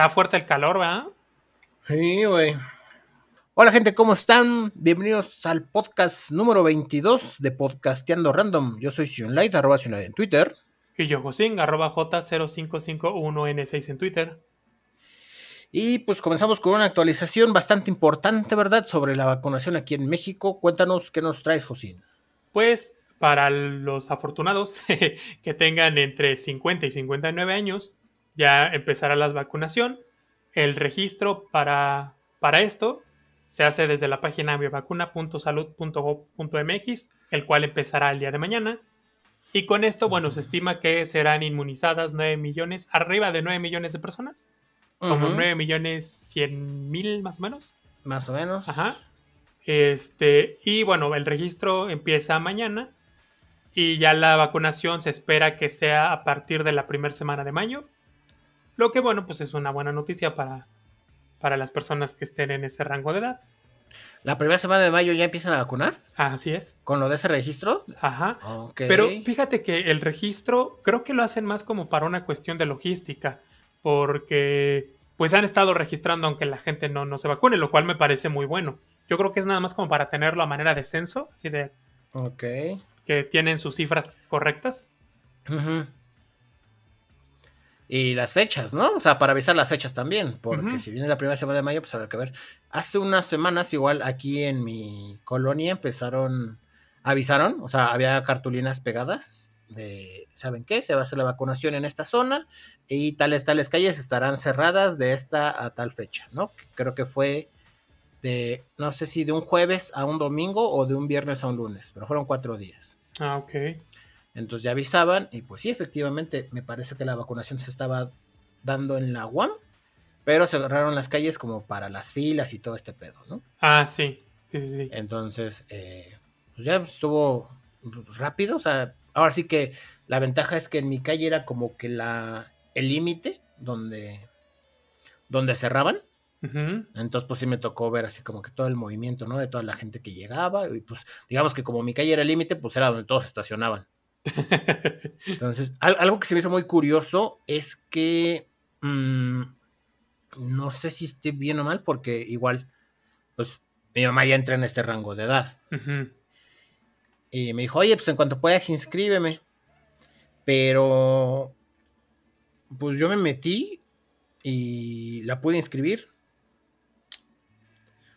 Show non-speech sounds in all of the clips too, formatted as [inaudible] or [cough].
Está fuerte el calor, ¿verdad? Sí, güey. Hola gente, ¿cómo están? Bienvenidos al podcast número 22 de Podcasteando Random. Yo soy Sionlight, arroba Sionlight en Twitter. Y yo, Josín, arroba J0551N6 en Twitter. Y pues comenzamos con una actualización bastante importante, ¿verdad? Sobre la vacunación aquí en México. Cuéntanos qué nos traes, Josín. Pues para los afortunados [laughs] que tengan entre 50 y 59 años, ya empezará la vacunación. El registro para, para esto se hace desde la página biovacuna.salud.gov.mx, el cual empezará el día de mañana. Y con esto, bueno, se estima que serán inmunizadas 9 millones, arriba de 9 millones de personas. Como 9 millones 100 mil más o menos. Más o menos. Ajá. Este, y bueno, el registro empieza mañana y ya la vacunación se espera que sea a partir de la primera semana de mayo. Lo que bueno, pues es una buena noticia para, para las personas que estén en ese rango de edad. ¿La primera semana de mayo ya empiezan a vacunar? Así es. ¿Con lo de ese registro? Ajá. Pero fíjate que el registro creo que lo hacen más como para una cuestión de logística, porque pues han estado registrando aunque la gente no, no se vacune, lo cual me parece muy bueno. Yo creo que es nada más como para tenerlo a manera de censo, así de... Ok. Que tienen sus cifras correctas. Ajá. Y las fechas, ¿no? O sea, para avisar las fechas también, porque si viene la primera semana de mayo, pues habrá que ver. Hace unas semanas, igual aquí en mi colonia empezaron, avisaron, o sea, había cartulinas pegadas de, ¿saben qué? Se va a hacer la vacunación en esta zona y tales, tales calles estarán cerradas de esta a tal fecha, ¿no? Creo que fue de, no sé si de un jueves a un domingo o de un viernes a un lunes, pero fueron cuatro días. Ah, ok. Entonces ya avisaban y pues sí, efectivamente, me parece que la vacunación se estaba dando en la UAM, pero se agarraron las calles como para las filas y todo este pedo, ¿no? Ah, sí, sí, sí. Entonces, eh, pues ya estuvo rápido, o sea, ahora sí que la ventaja es que en mi calle era como que la el límite donde donde cerraban. Entonces, pues sí me tocó ver así como que todo el movimiento, ¿no? De toda la gente que llegaba. Y pues, digamos que como mi calle era el límite, pues era donde todos estacionaban. [laughs] Entonces, algo que se me hizo muy curioso es que mm, no sé si esté bien o mal, porque igual, pues mi mamá ya entra en este rango de edad. Y me dijo, oye, pues en cuanto puedas, inscríbeme. Pero, pues yo me metí y la pude inscribir.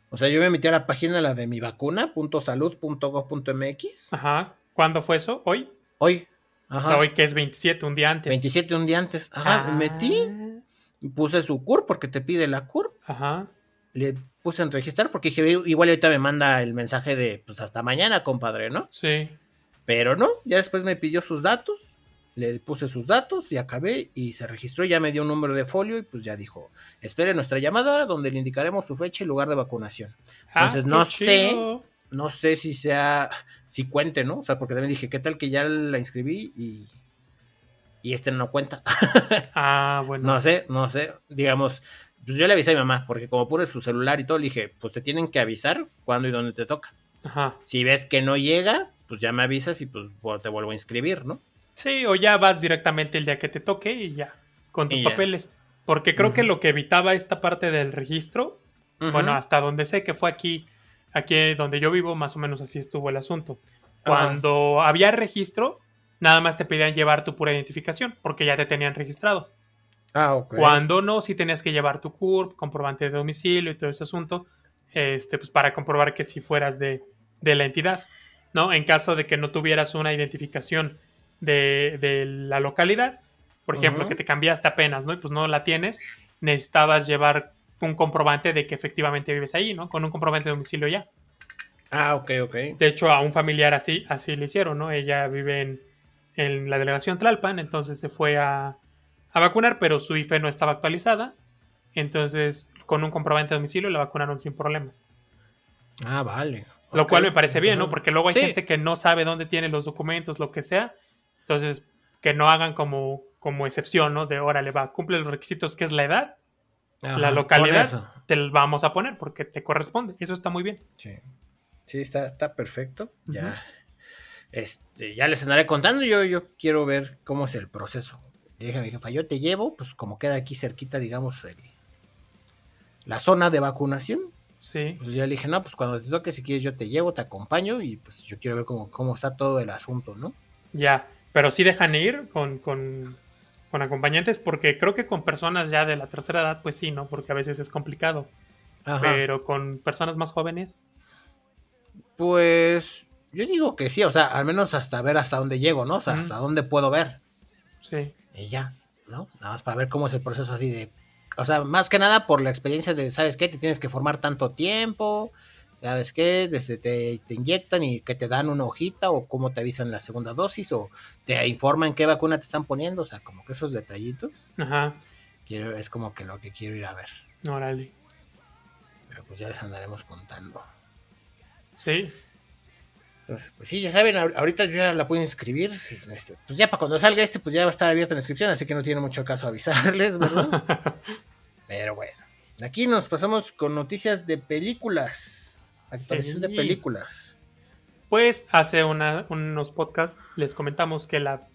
O sea, yo me metí a la página, la de mi vacuna.salud.gov.mx. Ajá. ¿Cuándo fue eso? ¿Hoy? Hoy. Ajá. O sea, hoy que es 27, un día antes. 27, un día antes. Ajá. Me metí. Ah. Puse su CUR porque te pide la CUR. Ajá. Le puse en registrar porque dije, igual ahorita me manda el mensaje de, pues hasta mañana, compadre, ¿no? Sí. Pero no, ya después me pidió sus datos, le puse sus datos y acabé y se registró, ya me dio un número de folio y pues ya dijo, espere nuestra llamada donde le indicaremos su fecha y lugar de vacunación. Ah, Entonces no sé, no sé si sea, si cuente, ¿no? O sea, porque también dije, ¿qué tal que ya la inscribí y, y este no cuenta? [laughs] ah, bueno. No sé, no sé, digamos, pues yo le avisé a mi mamá, porque como puse su celular y todo, le dije, pues te tienen que avisar cuándo y dónde te toca. Ajá. Si ves que no llega, pues ya me avisas y pues te vuelvo a inscribir, ¿no? Sí, o ya vas directamente el día que te toque y ya, con tus papeles. Porque creo que lo que evitaba esta parte del registro, bueno, hasta donde sé que fue aquí Aquí donde yo vivo, más o menos así estuvo el asunto. Cuando había registro, nada más te pedían llevar tu pura identificación, porque ya te tenían registrado. Ah, ok. Cuando no, sí tenías que llevar tu CURP, comprobante de domicilio y todo ese asunto, este, pues para comprobar que si fueras de, la entidad, ¿no? En caso de que no tuvieras una identificación de, la localidad, por ejemplo, que te cambiaste apenas, ¿no? Y pues no la tienes, necesitabas llevar un comprobante de que efectivamente vives ahí, ¿no? Con un comprobante de domicilio ya. Ah, ok, ok. De hecho, a un familiar así, así le hicieron, ¿no? Ella vive en, en la delegación Tlalpan, entonces se fue a, a, vacunar, pero su IFE no estaba actualizada. Entonces, con un comprobante de domicilio la vacunaron sin problema. Ah, vale. Lo cual me parece bien, ¿no? Porque luego hay gente que no sabe dónde tiene los documentos, lo que sea. Entonces, que no hagan como, como excepción, ¿no? De órale, va, cumple los requisitos que es la edad la localidad te lo vamos a poner porque te corresponde. Eso está muy bien. Sí, sí está, está perfecto. Ya. Este, ya les andaré contando. Yo, yo quiero ver cómo es el proceso. Le dije a mi jefa, yo te llevo, pues como queda aquí cerquita, digamos, el- la zona de vacunación. Sí. Pues ya le dije, no, pues cuando te toque, si quieres, yo te llevo, te acompaño y pues yo quiero ver cómo, cómo está todo el asunto, ¿no? Ya. Pero sí dejan ir con, con, con acompañantes, porque creo que con personas ya de la tercera edad, pues sí, ¿no? Porque a veces es complicado. Ajá. Pero con personas más jóvenes, Pues yo digo que sí, o sea, al menos hasta ver hasta dónde llego, ¿no? O sea, hasta dónde puedo ver. sí. Y ya, ¿no? Nada más para ver cómo es el proceso así de... O sea, más que nada por la experiencia de, ¿sabes qué? Te tienes que formar tanto tiempo, ¿sabes qué? Desde te, te inyectan y que te dan una hojita o cómo te avisan la segunda dosis o te informan qué vacuna te están poniendo, o sea, como que esos detallitos, Ajá. quiero, es como que lo que quiero ir a ver. Órale. Pero pues ya les andaremos contando. Sí. Entonces, pues sí, ya saben, ahor- ahorita yo ya la puedo inscribir. este, pues ya para cuando salga este, pues ya va a estar abierta la inscripción, así que no tiene mucho caso avisarles, ¿verdad? [laughs] Pero bueno, aquí nos pasamos con noticias de películas. Actualización de películas. Pues hace una- unos podcasts les comentamos que la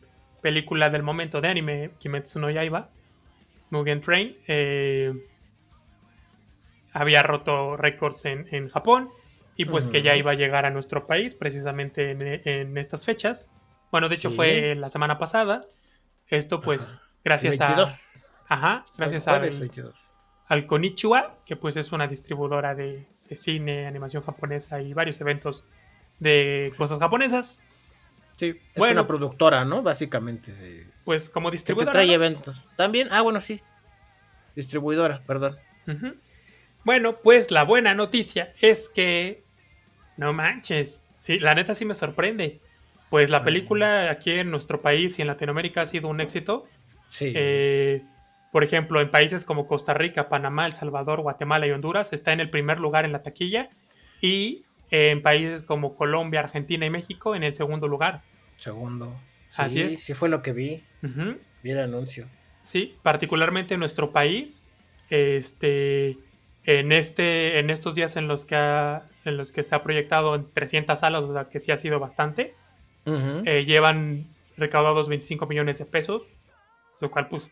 película del momento de anime, Kimetsu no Yaiba, Mugen Train, eh, había roto récords en, en Japón y pues que ya iba a llegar a nuestro país precisamente en, en estas fechas. Bueno, de hecho Sí. fue la semana pasada. Esto pues El gracias 22. a... Ajá, gracias a Jueves 22. Al Konichiwa, que pues es una distribuidora de, de cine, animación japonesa y varios eventos de cosas japonesas. Sí, es Bueno. una productora, ¿no? Básicamente. De, Pues como que te distribuidora. trae ¿no? eventos. También, ah, bueno, sí. Distribuidora, perdón. Bueno, pues la buena noticia es que no manches, sí, la neta sí me sorprende. Pues la película aquí en nuestro país y en Latinoamérica ha sido un éxito. Sí. Eh, por ejemplo, en países como Costa Rica, Panamá, El Salvador, Guatemala y Honduras está en el primer lugar en la taquilla y en países como Colombia, Argentina y México en el segundo lugar. Segundo. Así Sí, es. Sí, fue lo que vi. Vi el anuncio. Sí, particularmente en nuestro país, este, en este, en estos días en los que ha- en los que se ha proyectado en 300 salas, o sea que sí ha sido bastante, eh, llevan recaudados 25 millones de pesos, lo cual pues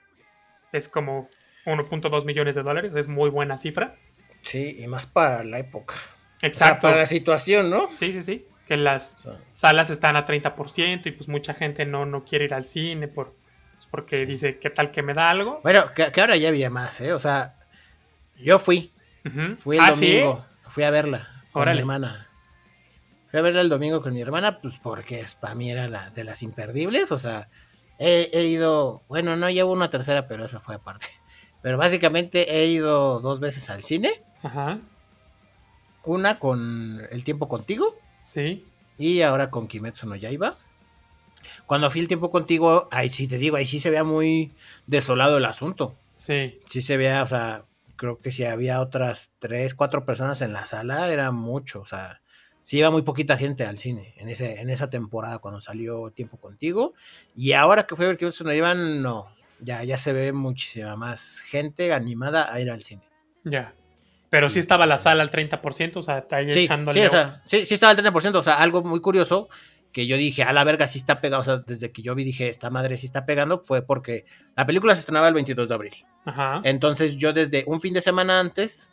es como 1.2 millones de dólares, es muy buena cifra. Sí, y más para la época. O sea, Exacto. para la situación, ¿no? Sí, sí, sí. Que las O sea, salas están a 30% y pues mucha gente no, no quiere ir al cine por, pues, porque dice, ¿qué tal que me da algo? bueno, que, que ahora ya había más, ¿eh? O sea, yo fui, fui el Ah, ¿sí? domingo, fui a verla con Órale. mi hermana. Fui a verla el domingo con mi hermana, pues porque para mí era la de las imperdibles, o sea, he, he ido, bueno, no llevo una tercera, pero eso fue aparte. [laughs] Pero básicamente he ido dos veces al cine, Ajá, una con El tiempo contigo sí. y ahora con Kimetsu no Yaiba. Cuando fui el tiempo contigo, ahí sí te digo, ahí sí se vea muy desolado el asunto. Sí, sí se veía, o sea, creo que si había otras tres, cuatro personas en la sala, era mucho, o sea, sí iba muy poquita gente al cine en, ese, en esa temporada cuando salió Tiempo Contigo. Y ahora que fue a ver que no iban, no, ya, ya se ve muchísima más gente animada a ir al cine. ya. Pero sí estaba la sala al 30%, o sea, está ahí Sí, echándole. sí, o sea, sí, sí estaba al 30%, o sea, algo muy curioso que yo dije, a la verga, sí está pegado, o sea, desde que yo vi dije, esta madre sí está pegando, fue porque la película se estrenaba el 22 de abril. Ajá. Entonces yo desde un fin de semana antes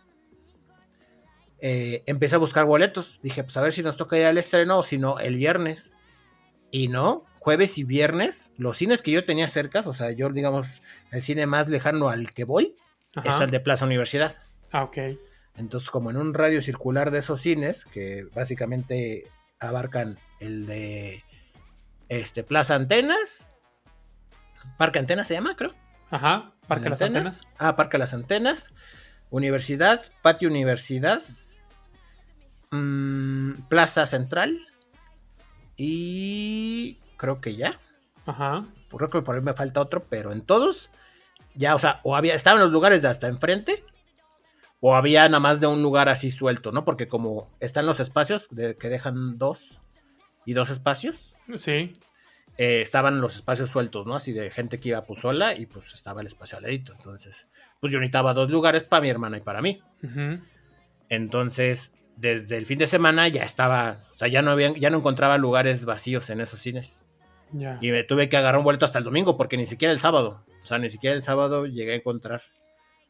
eh, empecé a buscar boletos. Dije, pues a ver si nos toca ir al estreno o si no, el viernes. Y no, jueves y viernes, los cines que yo tenía cerca, o sea, yo digamos, el cine más lejano al que voy Ajá. es el de Plaza Universidad. Ah, ok. Entonces, como en un radio circular de esos cines, que básicamente abarcan el de este, Plaza Antenas, Parque Antenas se llama, creo. Ajá. Parque ¿En Las Antenas. Ah, Parque Las Antenas. Universidad, Patio Universidad. Plaza Central. Y creo que ya. Ajá. Creo que por ahí me falta otro, pero en todos. Ya, o sea, o había, estaban los lugares de hasta enfrente. O había nada más de un lugar así suelto, ¿no? Porque como están los espacios de, que dejan dos y dos espacios, Sí. eh, estaban los espacios sueltos, ¿no? Así de gente que iba pues sola y pues estaba el espacio al ladito. Entonces, pues yo necesitaba dos lugares para mi hermana y para mí. Entonces, desde el fin de semana ya estaba, o sea, ya no habían, ya no encontraba lugares vacíos en esos cines. Ya. Y me tuve que agarrar un boleto hasta el domingo, porque ni siquiera el sábado. O sea, ni siquiera el sábado llegué a encontrar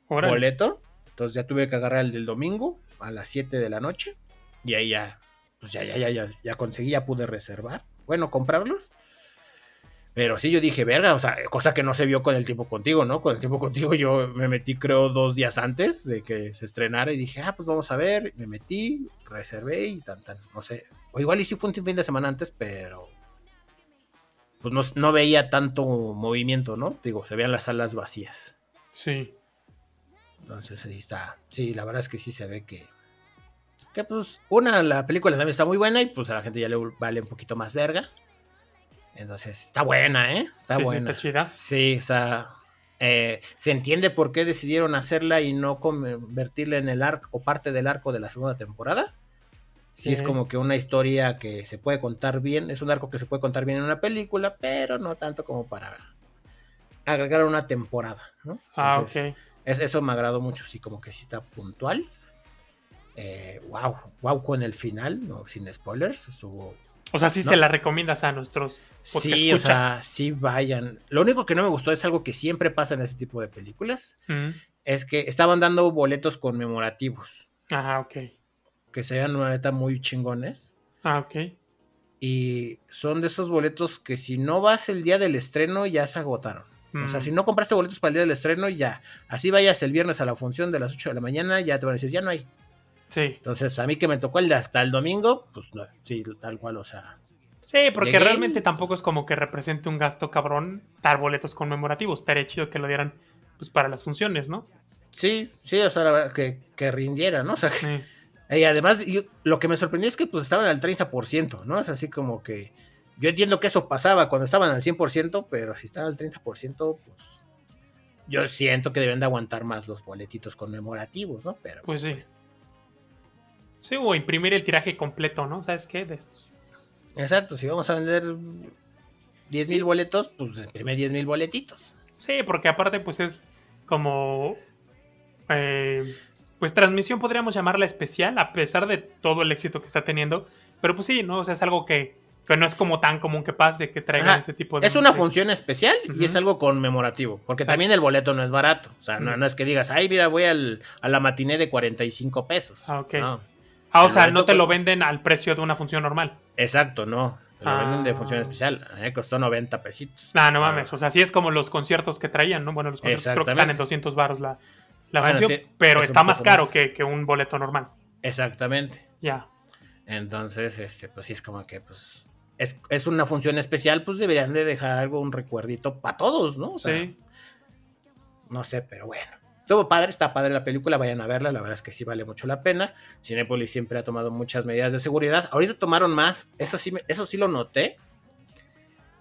Órale. boleto. Entonces ya tuve que agarrar el del domingo a las 7 de la noche. Y ahí ya, pues ya, ya, ya, ya, ya conseguí, ya pude reservar. Bueno, comprarlos. Pero sí, yo dije, verga, o sea, cosa que no se vio con el tiempo contigo, ¿no? Con el tiempo contigo yo me metí, creo, dos días antes de que se estrenara y dije, ah, pues vamos a ver. Me metí, reservé y tan, tan, no sé. O igual y sí fue un fin de semana antes, pero pues no, no veía tanto movimiento, ¿no? Digo, se veían las salas vacías. Sí. Entonces ahí está. Sí, la verdad es que sí se ve que. Que pues, una, la película también está muy buena y pues a la gente ya le vale un poquito más verga. Entonces, está buena, ¿eh? Está Sí, sí, buena. está chida. Sí, o sea. eh, se entiende por qué decidieron hacerla y no convertirla en el arco o parte del arco de la segunda temporada. Sí, es como que una historia que se puede contar bien. Es un arco que se puede contar bien en una película, pero no tanto como para agregar una temporada, ¿no? Ah, Entonces, ok. es- eso me agradó mucho, sí, como que sí está puntual. Eh, wow, wow con el final, no, sin spoilers, estuvo... O sea, sí No. se la recomiendas a nuestros Sí, o sea, sí vayan. Lo único que no me gustó es algo que siempre pasa en este tipo de películas, Mm. es que estaban dando boletos conmemorativos, Ajá, ok. que se vean una neta muy chingones. Ah, ok. Y son de esos boletos que si no vas el día del estreno ya se agotaron. O sea, Mm. si no compraste boletos para el día del estreno, ya. Así vayas el viernes a la función de las 8 de la mañana, ya te van a decir, ya no hay. Sí. Entonces, a mí que me tocó el de hasta el domingo, pues no, sí, tal cual, o sea. Sí, porque Llegué. realmente tampoco es como que represente un gasto cabrón dar boletos conmemorativos. Estaría chido que lo dieran pues para las funciones, ¿no? Sí, sí, o sea, que, que rindiera, ¿no? O sea, que- [laughs] y además, yo- lo que me sorprendió es que pues estaban al 30%, ¿no? Es así como que. Yo entiendo que eso pasaba cuando estaban al 100%, pero si están al 30%, pues. Yo siento que deben de aguantar más los boletitos conmemorativos, ¿no? Pero. Pues sí. Sí, o imprimir el tiraje completo, ¿no? ¿Sabes qué? De estos. Exacto, si vamos a vender 10 mil boletos, pues imprime 10 mil boletitos. Sí, porque aparte, pues es como. eh, pues transmisión podríamos llamarla especial, a pesar de todo el éxito que está teniendo. Pero pues sí, ¿no? O sea, es algo que, que no es como tan común que pase, que traigan Ajá, este tipo de. Es una función especial y es algo conmemorativo, porque Exacto. también el boleto no es barato. O sea, no es que digas, ay, mira, voy al, a la matiné de 45 pesos. Ah, ok. No, Ah, o sea, no te lo cuesta- venden al precio de una función normal. exacto, no. Te lo venden de Ah. función especial. A mí me costó 90 pesitos. Nah, no Ah. mames. O sea, sí es como los conciertos que traían, ¿no? Bueno, los conciertos creo que están en Exactamente. 200 baros la, la Bueno, función, sí, pero es está más caro más. que, que un boleto normal. Exactamente. Ya. Entonces, este, pues sí es como que, pues, es, es una función especial, pues deberían de dejar algo, un recuerdito para todos, ¿no? O sea, Sí. No sé, pero bueno. Estuvo padre, está padre la película, vayan a verla, la verdad es que sí vale mucho la pena. Cinepolis siempre ha tomado muchas medidas de seguridad. Ahorita tomaron más, eso sí, eso sí lo noté.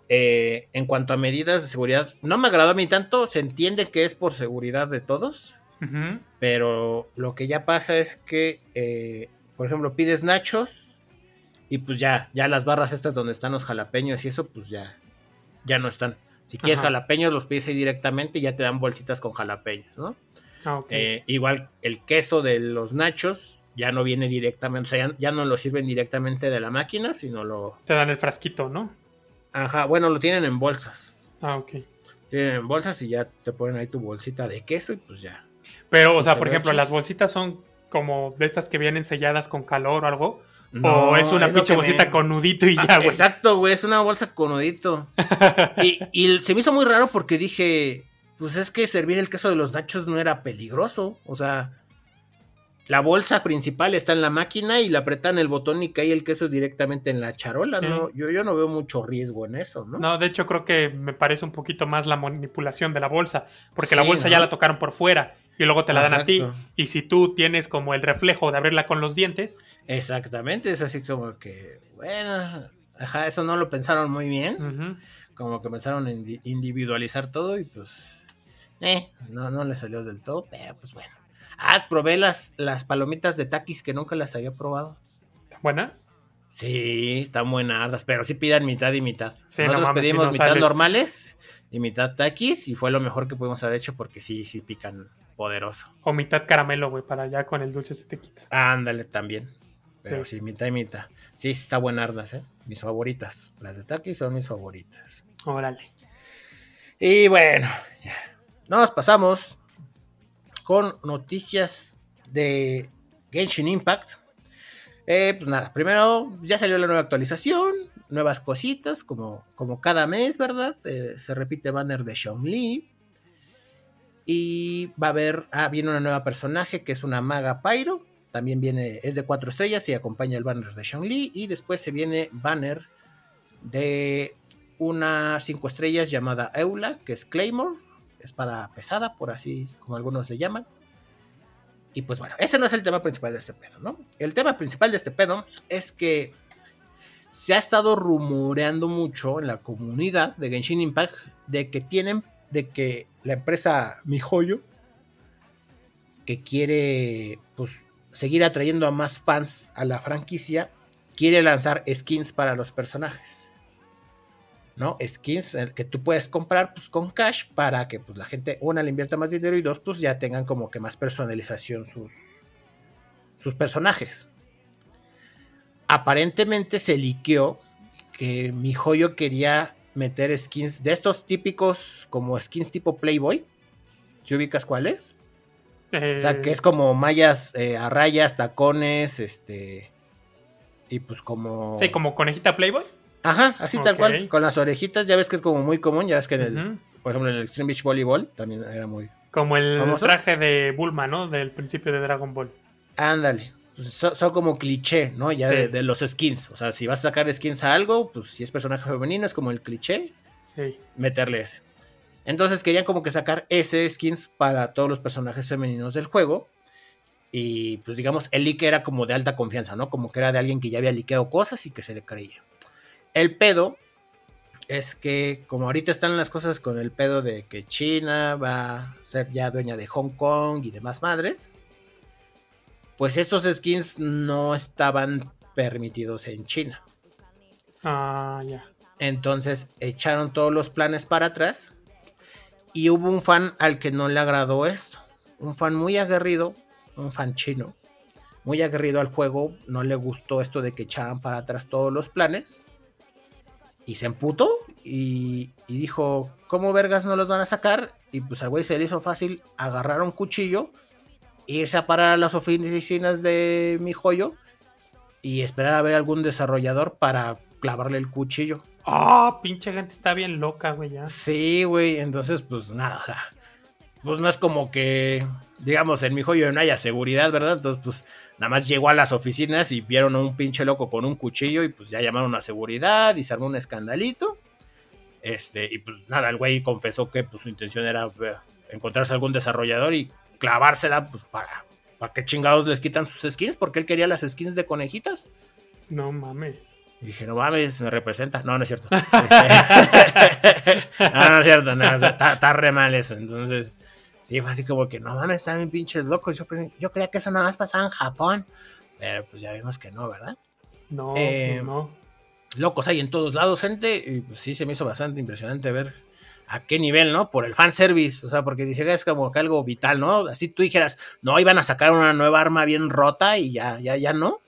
Eh, en cuanto a medidas de seguridad, no me agradó a mí tanto, se entiende que es por seguridad de todos, pero lo que ya pasa es que, eh, por ejemplo, pides nachos y pues ya, ya las barras estas donde están los jalapeños y eso, pues ya, ya no están. Si quieres Ajá. jalapeños, los pides ahí directamente y ya te dan bolsitas con jalapeños, ¿no? Ah, ok. Eh, igual el queso de los nachos ya no viene directamente, o sea, ya, ya no lo sirven directamente de la máquina, sino lo... Te dan el frasquito, ¿no? Ajá, bueno, lo tienen en bolsas. Ah, ok. Tienen en bolsas y ya te ponen ahí tu bolsita de queso y pues ya. Pero, o Los sea, por ejemplo, las bolsitas son como de estas que vienen selladas con calor o algo. No, o es una pinche bolsita me- con nudito y Ah, ya, güey. Exacto, güey, es una bolsa con nudito. [laughs] y, y se me hizo muy raro porque dije, pues es que servir el queso de los nachos no era peligroso. O sea, la bolsa principal está en la máquina y le apretan el botón y cae el queso directamente en la charola, ¿no? Yo, yo no veo mucho riesgo en eso, ¿no? No, de hecho creo que me parece un poquito más la manipulación de la bolsa, porque la bolsa ¿no? ya la tocaron por fuera y luego te la dan a ti. Y si tú tienes como el reflejo de abrirla con los dientes, Exactamente, es así como que, bueno, ajá, eso no lo pensaron muy bien. Como que pensaron en indi- individualizar todo y pues, eh, no, no le salió del todo, pero pues bueno. Ah, probé las, las palomitas de taquis que nunca las había probado. ¿están buenas? Sí, están buenas, pero sí pidan mitad y mitad. Sí, no Nosotros mames, si pedimos no mitad sales. normales y mitad taquis y fue lo mejor que pudimos haber hecho porque sí, sí pican poderoso. O mitad caramelo, güey, para allá con el dulce se te quita. Ándale también. Pero Sí. sí. mitad y mitad. Sí, está buenardas, ¿eh? mis favoritas. Las de Taki son mis favoritas. Órale. Y bueno, ya. Nos pasamos con noticias de Genshin Impact. Eh, pues nada, primero ya salió la nueva actualización, nuevas cositas, como, como cada mes, ¿verdad? Eh, se repite banner de Li Y va a haber, ah, viene una nueva personaje que es una maga Pyro. También viene, es de cuatro estrellas y acompaña el banner de Li Y después se viene banner de una cinco estrellas llamada Eula, que es Claymore, espada pesada, por así como algunos le llaman. Y pues bueno, ese no es el tema principal de este pedo, ¿no? El tema principal de este pedo es que se ha estado rumoreando mucho en la comunidad de Genshin Impact de que tienen, de que la empresa MiHoYo, que quiere pues seguir atrayendo a más fans a la franquicia, quiere lanzar skins para los personajes. ¿no? Skins que tú puedes comprar pues, con cash para que pues, la gente, una, le invierta más dinero y dos, pues ya tengan como que más personalización sus, sus personajes. Aparentemente se liqueó que mi joyo quería meter skins de estos típicos como skins tipo Playboy. ¿Te ubicas cuáles? O sea, que es eh. como mallas eh, a rayas, tacones, este. Y pues como. Sí, como conejita Playboy. Ajá, así tal cual, con las orejitas, ya ves que es como muy común, ya ves que en el, por ejemplo en el Extreme Beach Volleyball también era muy... Como el traje de Bulma, ¿no? Del principio de Dragon Ball. Ándale, pues son, como cliché, ¿no? Ya de, los skins, o sea, si vas a sacar skins a algo, pues si es personaje femenino es como el cliché, sí. meterle ese. Entonces querían como que sacar ese skins para todos los personajes femeninos del juego. Y pues digamos, el leak era como de alta confianza, ¿no? Como que era de alguien que ya había liqueado cosas y que se le creía. El pedo es que como ahorita están las cosas con el pedo de que China va a ser ya dueña de Hong Kong y demás madres, pues estos skins no estaban permitidos en China. Ah, ya. Entonces echaron todos los planes para atrás y hubo un fan al que no le agradó esto. Un fan muy aguerrido, un fan chino, muy aguerrido al juego, no le gustó esto de que echaran para atrás todos los planes y se emputó y, dijo, ¿cómo vergas no los van a sacar? Y pues al güey se le hizo fácil agarrar un cuchillo, irse a parar a las oficinas de mi joyo y esperar a ver algún desarrollador para clavarle el cuchillo. Ah, pinche gente está bien loca, güey, ya. Sí, güey, entonces pues nada, pues no es como que, digamos, en mi joyo no haya seguridad, ¿verdad? Entonces pues Nada más llegó a las oficinas y vieron a un pinche loco con un cuchillo y pues ya llamaron a seguridad y se armó un escandalito. Este, y pues nada, el güey confesó que pues su intención era eh, encontrarse algún desarrollador y clavársela pues para, para que chingados les quitan sus skins, porque él quería las skins de conejitas. No mames. Y dije, no mames, me representa. No, no es cierto. [laughs] [laughs] no, no es cierto, no, está, está, re mal eso. Entonces, Sí, fue así como que no mames, están bien pinches locos. Yo, yo creía que eso nada más pasaba en Japón. Pero pues ya vimos que no, ¿verdad? No, eh, pues no. Locos hay en todos lados, gente. Y pues sí, se me hizo bastante impresionante ver a qué nivel, ¿no? Por el fanservice. O sea, porque dice que es como que algo vital, ¿no? Así tú dijeras, no, iban a sacar una nueva arma bien rota y ya, ya, ya no.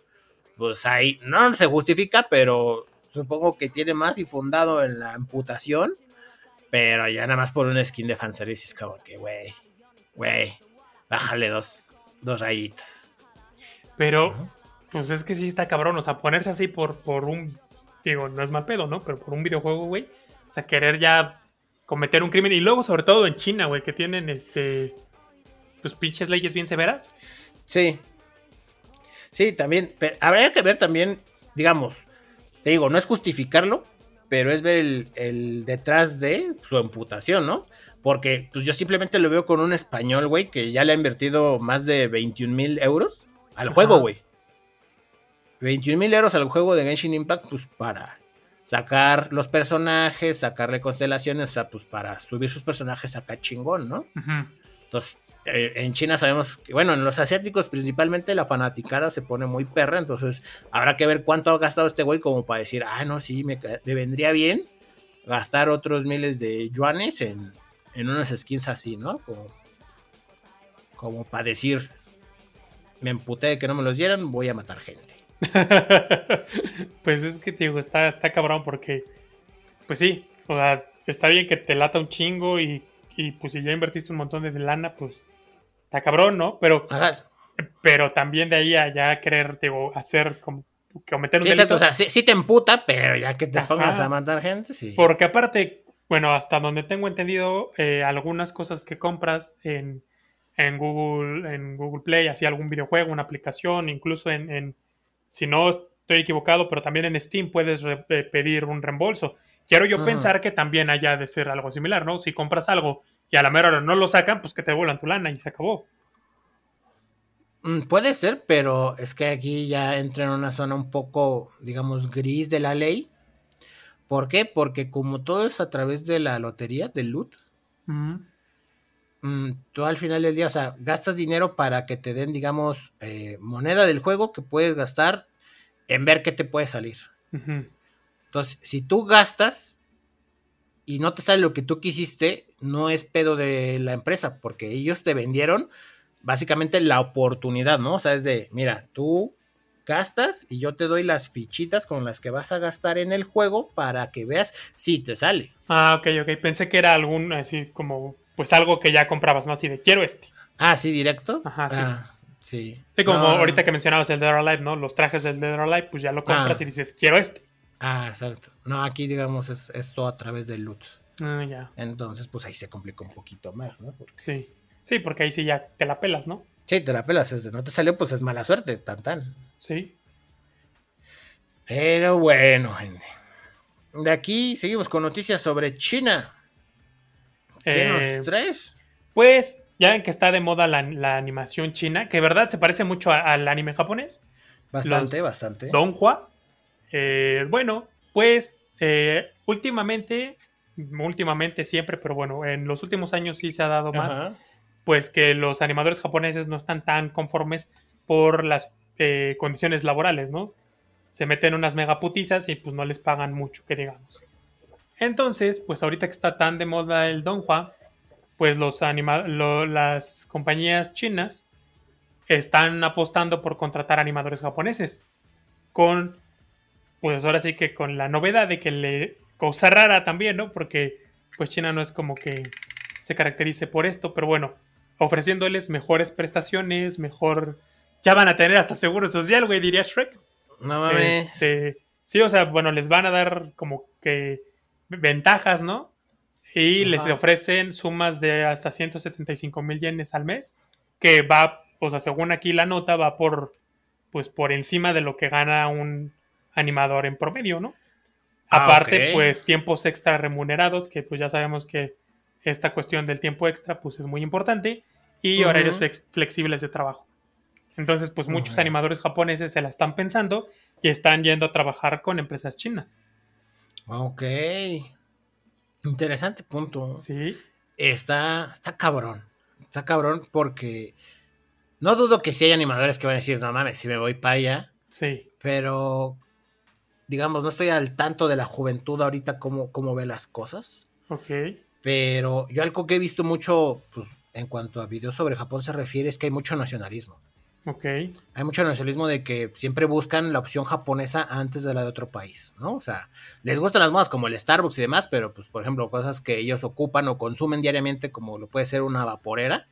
Pues ahí no se justifica, pero supongo que tiene más y fundado en la amputación. Pero ya nada más por un skin de fanservice es como que, güey, güey, bájale dos, dos rayitas. Pero, pues es que sí está cabrón, o sea, ponerse así por, por un, digo, no es mal pedo, ¿no? Pero por un videojuego, güey. O sea, querer ya cometer un crimen. Y luego, sobre todo en China, güey, que tienen, este, pues pinches leyes bien severas. Sí. Sí, también. habría que ver también, digamos, te digo, no es justificarlo, pero es ver el, detrás de su amputación, ¿no? Porque pues yo simplemente lo veo con un español, güey, que ya le ha invertido más de 21 mil euros al juego, güey. 21 mil euros al juego de Genshin Impact, pues para sacar los personajes, sacarle constelaciones, o sea, pues para subir sus personajes acá chingón, ¿no? Entonces, eh, en China sabemos que, bueno, en los asiáticos principalmente la fanaticada se pone muy perra, entonces habrá que ver cuánto ha gastado este güey como para decir, ah, no, sí, me, vendría bien gastar otros miles de yuanes en, en unas skins así, ¿no? Como, como para decir, me emputé de que no me los dieran, voy a matar gente. [laughs] pues es que te digo, está, está cabrón porque, pues sí, o sea, está bien que te lata un chingo y, y pues si ya invertiste un montón de lana, pues está cabrón, ¿no? Pero, pero también de ahí a ya querer digo, hacer como cometer un sí, delito. O sea, sí, te emputa, pero ya que te pongas a matar gente, sí. Porque aparte, bueno, hasta donde tengo entendido, eh, algunas cosas que compras en, en, Google, en Google Play, así algún videojuego, una aplicación, incluso en, en si no estoy equivocado, pero también en Steam puedes eh, pedir un reembolso. Quiero yo pensar que también haya de ser algo similar, ¿no? Si compras algo y a la mera hora no lo sacan, pues que te devuelvan tu lana y se acabó. Mm, puede ser, pero es que aquí ya entra en una zona un poco, digamos, gris de la ley. ¿Por qué? Porque como todo es a través de la lotería, del loot, tú al final del día, o sea, gastas dinero para que te den, digamos, eh, moneda del juego que puedes gastar en ver qué te puede salir. Entonces, si tú gastas y no te sale lo que tú quisiste, no es pedo de la empresa, porque ellos te vendieron básicamente la oportunidad, ¿no? O sea, es de, mira, tú gastas y yo te doy las fichitas con las que vas a gastar en el juego para que veas si te sale. Ah, ok, ok. Pensé que era algún, así como, pues algo que ya comprabas, ¿no? Así de, quiero este. Ah, sí, directo. Ajá, sí. Ah, sí. sí. como ahorita que mencionabas el Dead or Alive, ¿no? Los trajes del Dead or Alive, pues ya lo compras ah. y dices, quiero este. Ah, exacto. No, aquí digamos es, esto a través del loot. Ah, ya. Entonces, pues ahí se complica un poquito más, ¿no? Sí. Sí, porque ahí sí ya te la pelas, ¿no? Sí, te la pelas. Desde no te salió, pues es mala suerte, tan tan. Sí. Pero bueno, gente. De aquí seguimos con noticias sobre China. ¿Qué eh, nos traes? Pues ya ven que está de moda la, animación china, que de verdad se parece mucho al anime japonés. Bastante, bastante. Donghua. Eh, bueno, pues eh, últimamente, últimamente siempre, pero bueno, en los últimos años sí se ha dado más pues que los animadores japoneses no están tan conformes por las eh, condiciones laborales, ¿no? Se meten unas megaputizas y pues no les pagan mucho, que digamos. Entonces, pues ahorita que está tan de moda el Donghua, pues los las compañías chinas están apostando por contratar animadores japoneses. Con, pues ahora sí que con la novedad de que le... Cosa rara también, ¿no? Porque pues China no es como que se caracterice por esto, pero bueno, ofreciéndoles mejores prestaciones, mejor... Ya van a tener hasta seguros social, güey, diría Shrek. No mames. Este, sí, o sea, bueno, les van a dar como que ventajas, ¿no? Y les ofrecen sumas de hasta 175 mil yenes al mes, que va, o sea, según aquí la nota, va por, pues, por encima de lo que gana un animador en promedio, ¿no? Ah, Aparte, pues, tiempos extra remunerados, que pues ya sabemos que esta cuestión del tiempo extra pues es muy importante y horarios flexibles de trabajo. Entonces, pues muchos animadores japoneses se la están pensando y están yendo a trabajar con empresas chinas. Ok. Interesante punto. Sí. Está, está cabrón. Está cabrón porque no dudo que si hay animadores que van a decir, no mames, si me voy para allá. Sí. Pero, digamos, no estoy al tanto de la juventud ahorita cómo, cómo ve las cosas. Ok. Pero yo algo que he visto mucho, pues, en cuanto a videos sobre Japón se refiere, es que hay mucho nacionalismo. Ok. Hay mucho nacionalismo de que siempre buscan la opción japonesa antes de la de otro país, ¿no? O sea, les gustan las modas como el Starbucks y demás, pero pues, por ejemplo, cosas que ellos ocupan o consumen diariamente, como lo puede ser una vaporera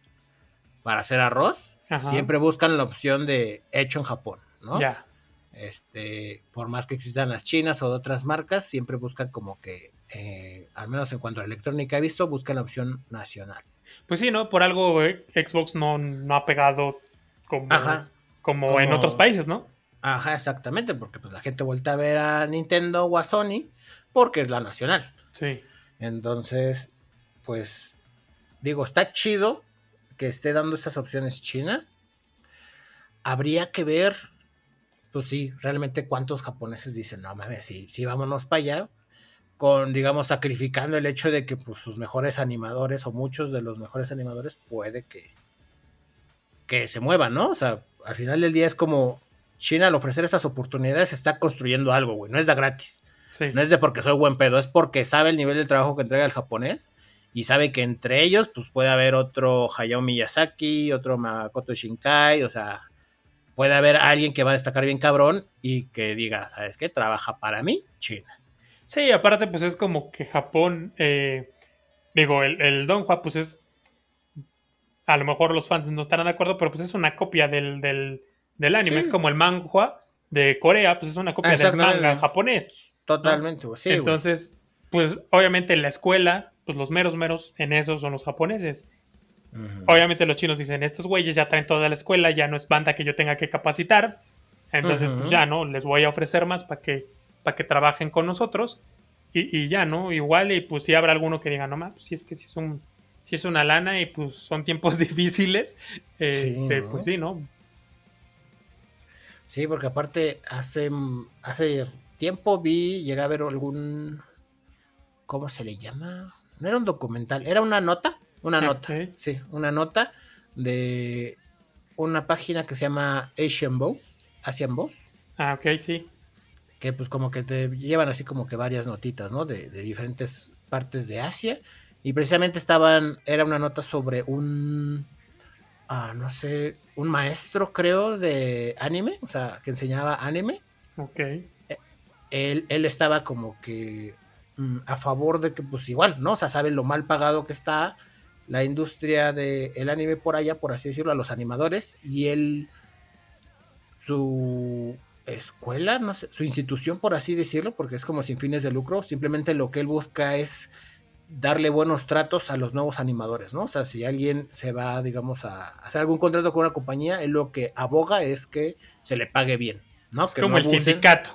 para hacer arroz, siempre buscan la opción de hecho en Japón, ¿no? Ya. Este, por más que existan las chinas o de otras marcas, siempre buscan como que eh, al menos en cuanto a electrónica he visto, buscan la opción nacional. Pues sí, ¿no? Por algo eh, Xbox no, no, ha pegado como, como, en otros países, ¿no? Ajá, exactamente, porque pues la gente vuelve a ver a Nintendo o a Sony porque es la nacional. Sí. Entonces, pues digo, está chido que esté dando esas opciones China. Habría que ver, pues sí, realmente cuántos japoneses dicen, no mames, sí, sí, vámonos para allá con, digamos, sacrificando el hecho de que pues, sus mejores animadores o muchos de los mejores animadores puede que, que se muevan, ¿no? O sea, al final del día es como China al ofrecer esas oportunidades está construyendo algo, güey, no es de gratis. No es de porque soy buen pedo, es porque sabe el nivel de trabajo que entrega el japonés y sabe que entre ellos pues puede haber otro Hayao Miyazaki, otro Makoto Shinkai, o sea, puede haber alguien que va a destacar bien cabrón y que diga, ¿sabes qué? Trabaja para mí, China. Sí, aparte, pues es como que Japón, eh, digo, el, el Donghua, pues es, a lo mejor los fans no estarán de acuerdo, pero pues es una copia del, del, del anime, Sí. es como el manhua de Corea, pues es una copia del manga japonés. Totalmente, güey. Sí, güey. Entonces, pues obviamente en la escuela, pues los meros meros en eso son los japoneses. Ujú. Obviamente los chinos dicen, estos güeyes ya traen toda la escuela, ya no es banda que yo tenga que capacitar. Entonces, Ujú. pues ya, ¿no? Les voy a ofrecer más para que, para que trabajen con nosotros. Y, y ya, ¿no? Igual, y pues si habrá alguno que diga, no más, pues si es que si es un, si es una lana y pues son tiempos [laughs] difíciles, este, ¿no? pues sí, ¿no? Sí, porque aparte hace, hace tiempo vi, llegué a ver algún, ¿cómo se le llama? No era un documental, era una nota, una nota, Ok. sí, una nota de una página que se llama Asian Boss, Asian Boss, Ah, ok, sí. que pues como que te llevan así como que varias notitas, ¿no? De, de diferentes partes de Asia. Y precisamente estaban, era una nota sobre un, ah, no sé, un maestro creo de anime, o sea, que enseñaba anime. Ok. Él, él estaba como que mm, a favor de que pues igual, ¿no? O sea, saben lo mal pagado que está la industria del anime por allá, por así decirlo, a los animadores. Y él, su escuela, no sé, su institución, por así decirlo, porque es como sin fines de lucro, simplemente lo que él busca es darle buenos tratos a los nuevos animadores, ¿no? O sea, si alguien se va, digamos, a hacer algún contrato con una compañía, él lo que aboga es que se le pague bien, ¿no? Es Que como no el abusen. sindicato,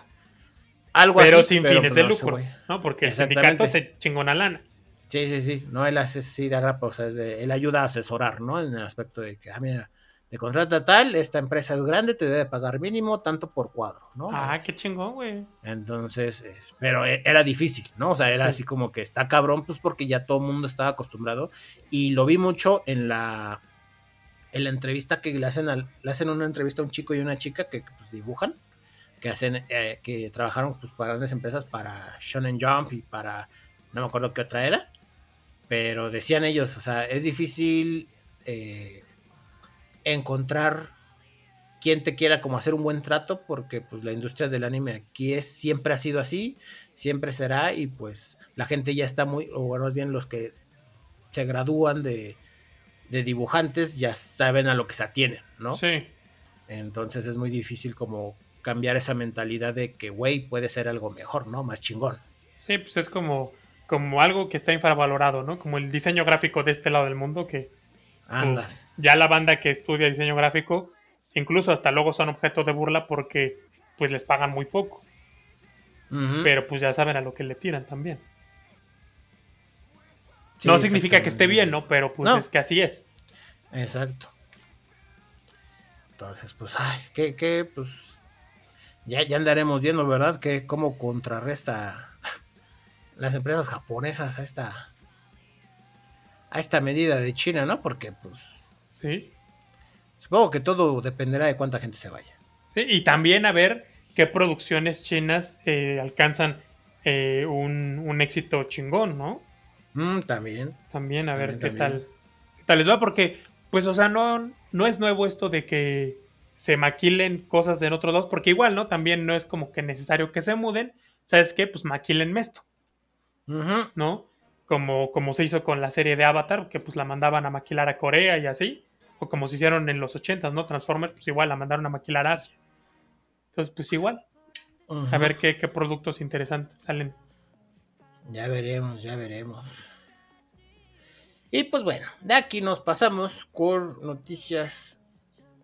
Algo pero así, sin pero, fines pues, de lucro. ¿no? Porque el sindicato se chingó una lana. Sí, sí, sí. No, él hace sí de agrapa, o sea, es de- él ayuda a asesorar, ¿no? En el aspecto de que, ah, mira, de contrata tal, esta empresa es grande, te debe pagar mínimo tanto por cuadro, ¿no? Ah, qué chingón, güey. Entonces, eh, pero e- era difícil, ¿no? O sea, era Sí. así como que está cabrón, pues porque ya todo el mundo estaba acostumbrado. Y lo vi mucho en la, en la entrevista que le hacen, al- le hacen una entrevista a un chico y una chica que pues, dibujan, que hacen, eh, que trabajaron pues, para grandes empresas, para Shonen Jump y para, no me acuerdo qué otra era, pero decían ellos, o sea, es difícil eh, encontrar quien te quiera como hacer un buen trato porque pues la industria del anime aquí es siempre ha sido así siempre será y pues la gente ya está muy o más bien los que se gradúan de, de dibujantes ya saben a lo que se atienen no Sí. entonces es muy difícil como cambiar esa mentalidad de que güey puede ser algo mejor no más chingón Sí, pues es como, como algo que está infravalorado, ¿no? Como el diseño gráfico de este lado del mundo, que andas ya la banda que estudia diseño gráfico, incluso hasta luego son objeto de burla porque pues les pagan muy poco, pero pues ya saben a lo que le tiran también. Sí, no significa que esté bien, ¿no? Pero pues No. es que así es. Exacto. Entonces, pues, ay, que, que, pues, ya, ya andaremos viendo, ¿verdad? Que cómo contrarresta [laughs] las empresas japonesas a esta, a esta medida de China, ¿no? Porque, pues, Sí. supongo que todo dependerá de cuánta gente se vaya. Sí, y también a ver qué producciones chinas eh, alcanzan eh, un, un éxito chingón, ¿no? Mm, también. También a ver qué también. tal, qué tal les va, porque, pues, o sea, no, no es nuevo esto de que se maquilen cosas en otros lados, porque igual, ¿no? También no es como que necesario que se muden. ¿Sabes qué? Pues maquilen esto, Ujú. ¿no? Como, como se hizo con la serie de Avatar, que pues la mandaban a maquilar a Corea y así. O como se hicieron en los 80, ¿no? Transformers, pues igual la mandaron a maquilar a Asia. Entonces, pues igual. A ver qué, qué productos interesantes salen. Ya veremos, ya veremos. Y pues bueno, de aquí nos pasamos con noticias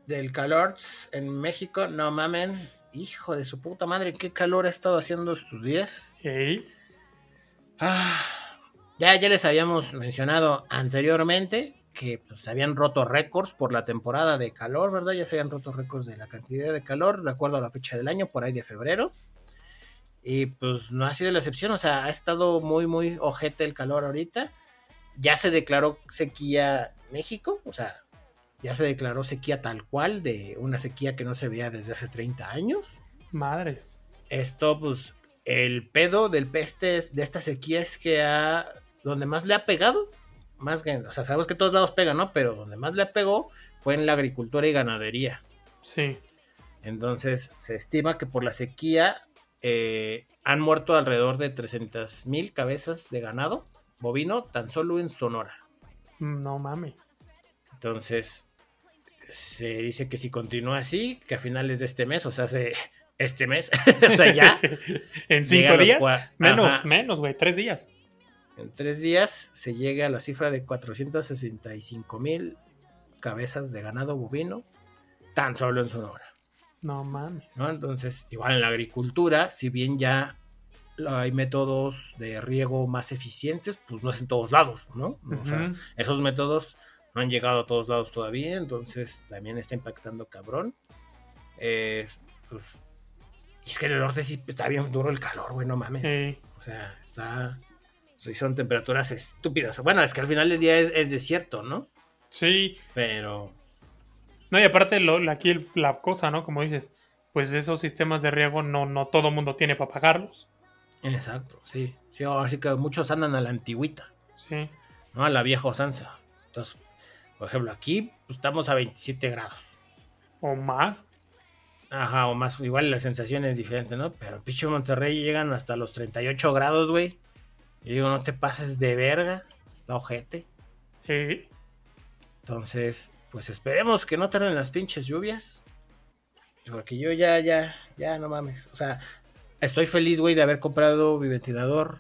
del calor en México. No mamen, hijo de su puta madre, qué calor ha estado haciendo estos días. Ey, Ah, ya, ya les habíamos mencionado anteriormente que pues, se habían roto récords por la temporada de calor, ¿verdad? Ya se habían roto récords de la cantidad de calor, de acuerdo a la fecha del año, por ahí de febrero. Y pues no ha sido la excepción, o sea, ha estado muy, muy ojete el calor ahorita. Ya se declaró sequía México, o sea, ya se declaró sequía tal cual, de una sequía que no se veía desde hace 30 años madres. esto, pues, el pedo del peste de esta sequía es que ha, donde más le ha pegado, más que, o sea, sabemos que todos lados pegan, ¿no? Pero donde más le pegó fue en la agricultura y ganadería. Sí. Entonces, se estima que por la sequía eh, han muerto alrededor de 300 mil cabezas de ganado bovino tan solo en Sonora. No mames. Entonces, se dice que si continúa así, que a finales de este mes, o sea, se, este mes, [laughs] o sea, ya. [laughs] en cinco días. Menos, menos, güey, tres días. En tres días se llega a la cifra de 465 mil cabezas de ganado bovino, tan solo en Sonora. No mames. ¿no? Entonces, igual en la agricultura, si bien ya hay métodos de riego más eficientes, pues no es en todos lados, ¿no? O sea, esos métodos no han llegado a todos lados todavía, entonces también está impactando cabrón. Eh, pues, y es que en el norte sí está bien duro el calor, güey, no mames. O sea, está. Son temperaturas estúpidas. Bueno, es que al final del día es, desierto, ¿no? Sí. Pero. No, y aparte lo, aquí la cosa, ¿no? Como dices, pues esos sistemas de riego no, no todo mundo tiene para pagarlos. Exacto, sí. Sí, así que muchos andan a la antigüita. Sí. ¿No? A la vieja usanza. Entonces, por ejemplo, aquí pues, estamos a 27 grados. ¿O más? Ajá, o más. Igual la sensación es diferente, ¿no? Pero Picho Monterrey llegan hasta los 38 grados, güey. Y digo, no te pases de verga. Está ojete. Sí. Entonces, pues esperemos que no tarden las pinches lluvias. Porque yo ya, ya, ya, no mames. O sea, estoy feliz, güey, de haber comprado mi ventilador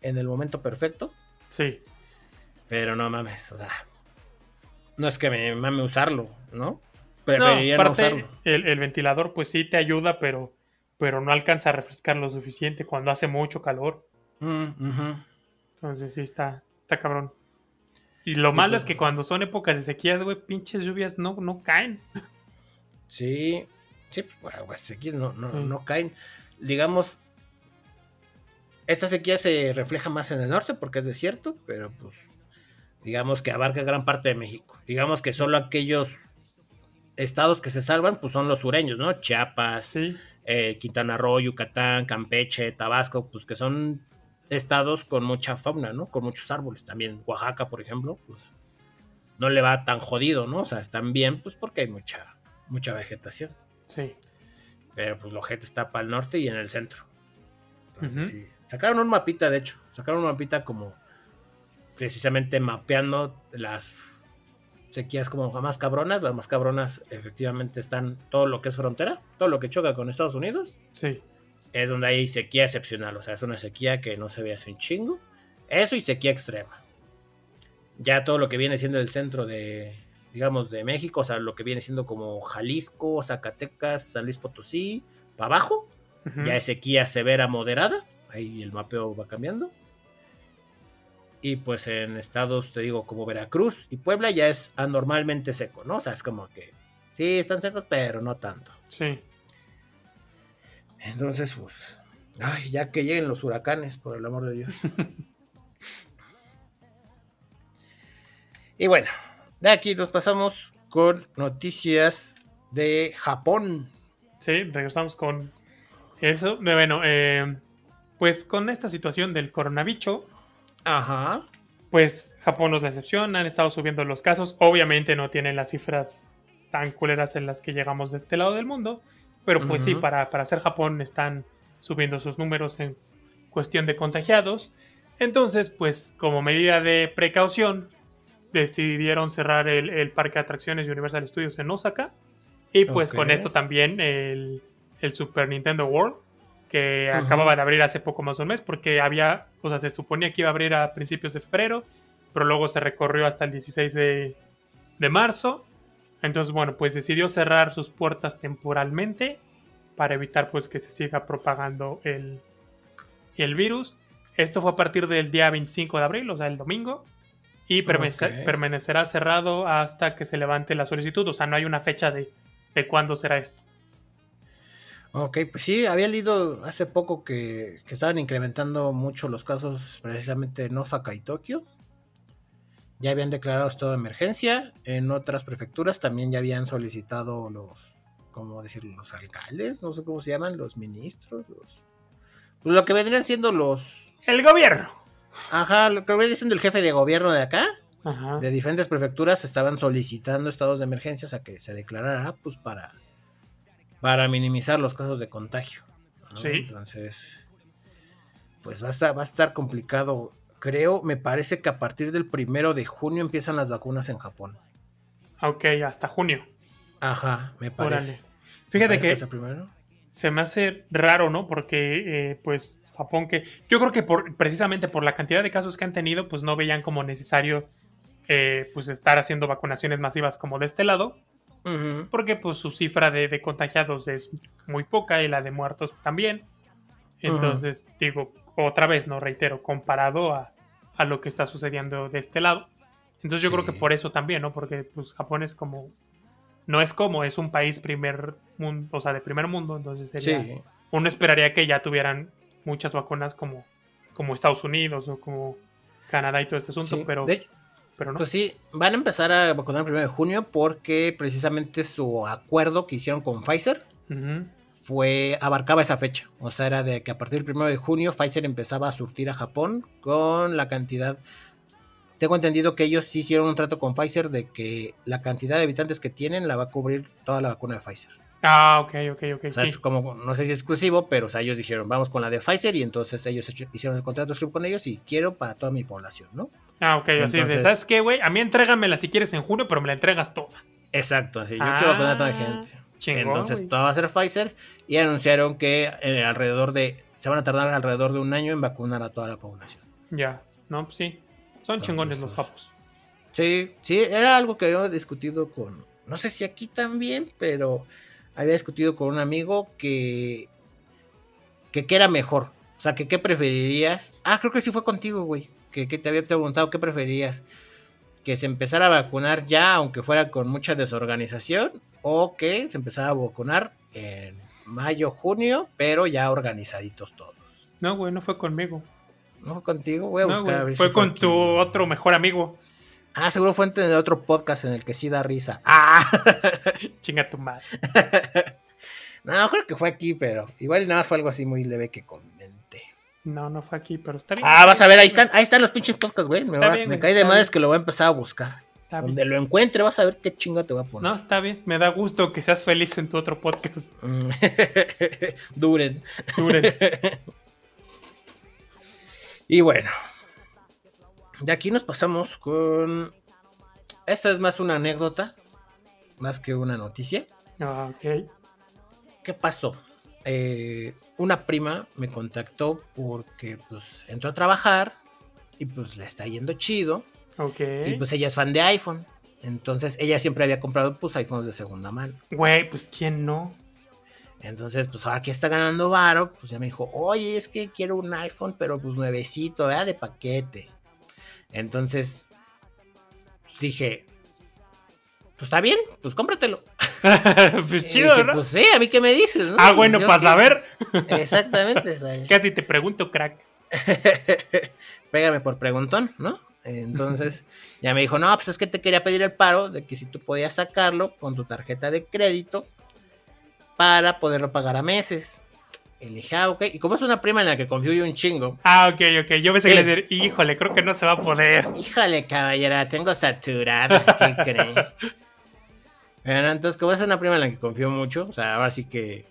en el momento perfecto. Sí. Pero no mames, o sea, no es que me mame usarlo, ¿no? Preferiría no, usarlo. El, ventilador, pues sí te ayuda, pero, pero no alcanza a refrescar lo suficiente cuando hace mucho calor. Mm, Entonces sí está, está cabrón. Y lo malo pues, es que cuando son épocas de sequías, güey, pinches lluvias no, no caen. Sí, sí, pues bueno, sequías no, no, no caen. Digamos, esta sequía se refleja más en el norte porque es desierto, pero pues digamos que abarca gran parte de México. Digamos que solo aquellos estados que se salvan, pues son los sureños, ¿no? Chiapas, eh, Quintana Roo, Yucatán, Campeche, Tabasco, pues que son estados con mucha fauna, ¿no? Con muchos árboles. También Oaxaca, por ejemplo, pues no le va tan jodido, ¿no? O sea, están bien, pues porque hay mucha, mucha vegetación. Sí. Pero pues lo gente está para el norte y en el centro. sí. Sacaron un mapita, de hecho. Sacaron un mapita como precisamente mapeando las sequías como más cabronas. Las más cabronas efectivamente están todo lo que es frontera, todo lo que choca con Estados Unidos. Sí. Es donde hay sequía excepcional, o sea, es una sequía que no se ve hace un chingo. Eso y sequía extrema. Ya todo lo que viene siendo el centro de, digamos, de México, o sea, lo que viene siendo como Jalisco, Zacatecas, San Luis Potosí, para abajo, ya es sequía severa moderada. Ahí el mapeo va cambiando. Y pues en estados, te digo, como Veracruz y Puebla ya es anormalmente seco, ¿no? O sea, es como que sí, están secos, pero no tanto. Sí. Entonces, pues, ay, ya que lleguen los huracanes, por el amor de Dios. [laughs] y bueno, de aquí nos pasamos con noticias de Japón. Sí, regresamos con eso. Bueno, eh, pues con esta situación del coronavirus, Ajá. Pues Japón nos decepciona, han estado subiendo los casos. Obviamente no tienen las cifras tan culeras en las que llegamos de este lado del mundo. Pero pues sí, para, para ser Japón están subiendo sus números en cuestión de contagiados. Entonces, pues como medida de precaución, decidieron cerrar el, parque de atracciones Universal Studios en Osaka. Y pues con esto también el, el Super Nintendo World que acababa de abrir hace poco más de un mes, porque había, o sea, se suponía que iba a abrir a principios de febrero, pero luego se recorrió hasta el 16 de, marzo. Entonces, bueno, pues decidió cerrar sus puertas temporalmente para evitar pues que se siga propagando el, el virus. Esto fue a partir del día 25 de abril, o sea, el domingo, y permanecerá cerrado hasta que se levante la solicitud. O sea, no hay una fecha de, de cuándo será esto. Ok, pues sí, había leído hace poco que, estaban incrementando mucho los casos precisamente en Osaka y Tokio. Ya habían declarado estado de emergencia. En otras prefecturas también ya habían solicitado los, ¿cómo decirlo? Los alcaldes, no sé cómo se llaman, los ministros, los... Pues lo que vendrían siendo los... El gobierno. Ajá, lo que vendría siendo el jefe de gobierno de acá. De diferentes prefecturas estaban solicitando estados de emergencia, o sea, que se declarara, pues para para minimizar los casos de contagio. ¿no? Sí. Entonces, pues va a, estar, va a estar complicado. Creo, me parece que a partir del primero de junio empiezan las vacunas en Japón. Ok, hasta junio. Ajá, me parece. Órale. Fíjate ¿Me parece que se me hace raro, ¿no? Porque, eh, pues, Japón que... Yo creo que por, precisamente por la cantidad de casos que han tenido, pues no veían como necesario, eh, pues, estar haciendo vacunaciones masivas como de este lado. Porque, pues, su cifra de, de contagiados es muy poca y la de muertos también. Entonces, digo, otra vez, ¿no? Reitero, comparado a, a lo que está sucediendo de este lado. Entonces yo creo que Sí. por eso también, ¿no? Porque pues Japón es como... No es como, es un país primer mundo, o sea, de primer mundo, entonces sería... Sí, Uno esperaría que ya tuvieran muchas vacunas como, como Estados Unidos o como Canadá y todo este asunto, sí. pero, De- pero no. Pues sí, van a empezar a vacunar el primero de junio porque precisamente su acuerdo que hicieron con Pfizer Ujú. Fue abarcaba esa fecha. O sea, era de que a partir del primero de junio Pfizer empezaba a surtir a Japón con la cantidad. Tengo entendido que ellos sí hicieron un trato con Pfizer de que la cantidad de habitantes que tienen la va a cubrir toda la vacuna de Pfizer. Ah, ok, ok, ok, O sea, sí. es como, no sé si es exclusivo, pero o sea, ellos dijeron, vamos con la de Pfizer y entonces ellos hecho- hicieron el contrato con ellos y quiero para toda mi población, ¿no? Ah, ok, así de, ¿sabes qué, güey? A mí entrégamela si quieres en junio, pero me la entregas toda. Exacto, así, yo Ah, quiero vacunar a toda la gente. Chingón, Entonces todo va a ser Pfizer y anunciaron que eh, alrededor de, se van a tardar alrededor de un año en vacunar a toda la población. Ya, no, pues sí. Son Entonces, chingones los pues, japos. Sí, sí, era algo que había discutido con, no sé si aquí también, pero había discutido con un amigo que, que qué era mejor. O sea, que qué preferirías. Ah, creo que sí fue contigo, güey. Que, que te había preguntado qué preferirías. Que se empezara a vacunar ya, aunque fuera con mucha desorganización, o que se empezara a vacunar en mayo, junio, pero ya organizaditos todos. No, güey, no fue conmigo. ¿No fue contigo? Voy a No, buscar. a güey, ver si fue con tu otro mejor amigo. Ah, seguro fue en otro podcast en el que sí da risa. Ah. [laughs] Chinga tu madre. No, creo que fue aquí, pero igual nada más fue algo así muy leve que comenté. No, no fue aquí, pero está bien. Ah, vas a ver, ahí están, ahí están los pinches podcasts, güey. Me, va- bien, me cae de madres que lo voy a empezar a buscar. Donde lo encuentre, vas a ver qué chingo te voy a poner. No, está bien. Me da gusto que seas feliz en tu otro podcast. [laughs] Mm. [laughs] Duren. Duren. [laughs] Y bueno, de aquí nos pasamos con. Esta es más una anécdota, más que una noticia. Ah, ok. ¿Qué pasó? Eh, una prima me contactó porque pues entró a trabajar y pues le está yendo chido Ok. y pues ella es fan de iPhone. Entonces ella siempre había comprado pues iPhones de segunda mano. Güey, pues ¿quién no? Entonces pues ahora que está ganando varo, pues ya me dijo, oye es que quiero un iPhone pero pues nuevecito, ¿verdad? De paquete. Entonces pues, dije, pues está bien, pues cómpratelo. [laughs] pues chido, dije, ¿no? Pues sí, a mí qué me dices, ¿no? ah, Pues, bueno, para saber. [laughs] Exactamente. o sea, [laughs] Casi te pregunto, crack. Pégame por preguntón, ¿no? Entonces [laughs] ya me dijo, no, pues es que te quería pedir el paro de que si tú podías sacarlo con tu tarjeta de crédito para poderlo pagar a meses. Y le dije, ah, ok. Y como es una prima en la que confío yo un chingo, Ah, ok, ok. Yo pensé que le decir, híjole, creo que no se va a poder. [laughs] híjole, caballera, tengo saturado, ¿qué [laughs] cree? Bueno, entonces, como es una prima en la que confío mucho, o sea, ahora sí que